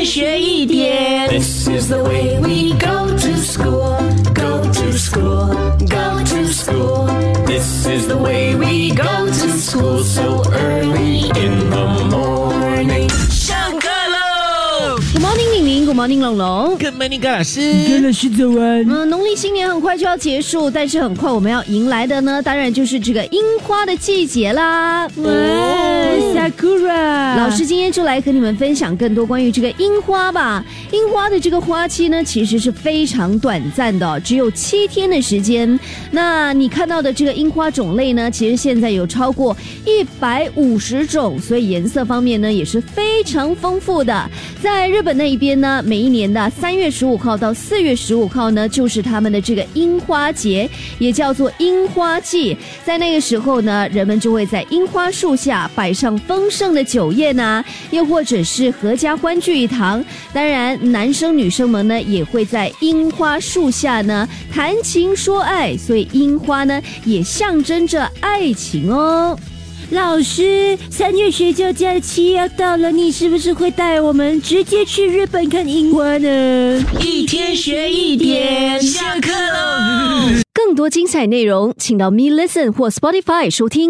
天学一点。This is the way we go to school, go to school, go to school. This is the way we go to school so early in the morning. 上课喽 Good morning，玲玲，Good morning，龙龙。，Good morning，高老师。老师早安。嗯，农历新年很快就要结束，但是很快我们要迎来的呢，当然就是这个樱花的季节啦。老师今天就来和你们分享更多关于这个樱花吧。樱花的这个花期呢，其实是非常短暂的，只有七天的时间。那你看到的这个樱花种类呢，其实现在有超过一百五十种，所以颜色方面呢也是非常丰富的。在日本那一边呢，每一年的三月十五号到四月十五号呢，就是他们的这个樱花节，也叫做樱花季。在那个时候呢，人们就会在樱花树下摆上丰盛的酒宴呐、又或者是合家欢聚一堂。当然，男生女生们呢也会在樱花树下呢谈情说爱，所以樱花呢也象征着爱情哦。老师，三月学校假期要到了，你是不是会带我们直接去日本看樱花呢？一天学一点，下课喽。更多精彩内容，请到 Me Listen 或 Spotify 收听。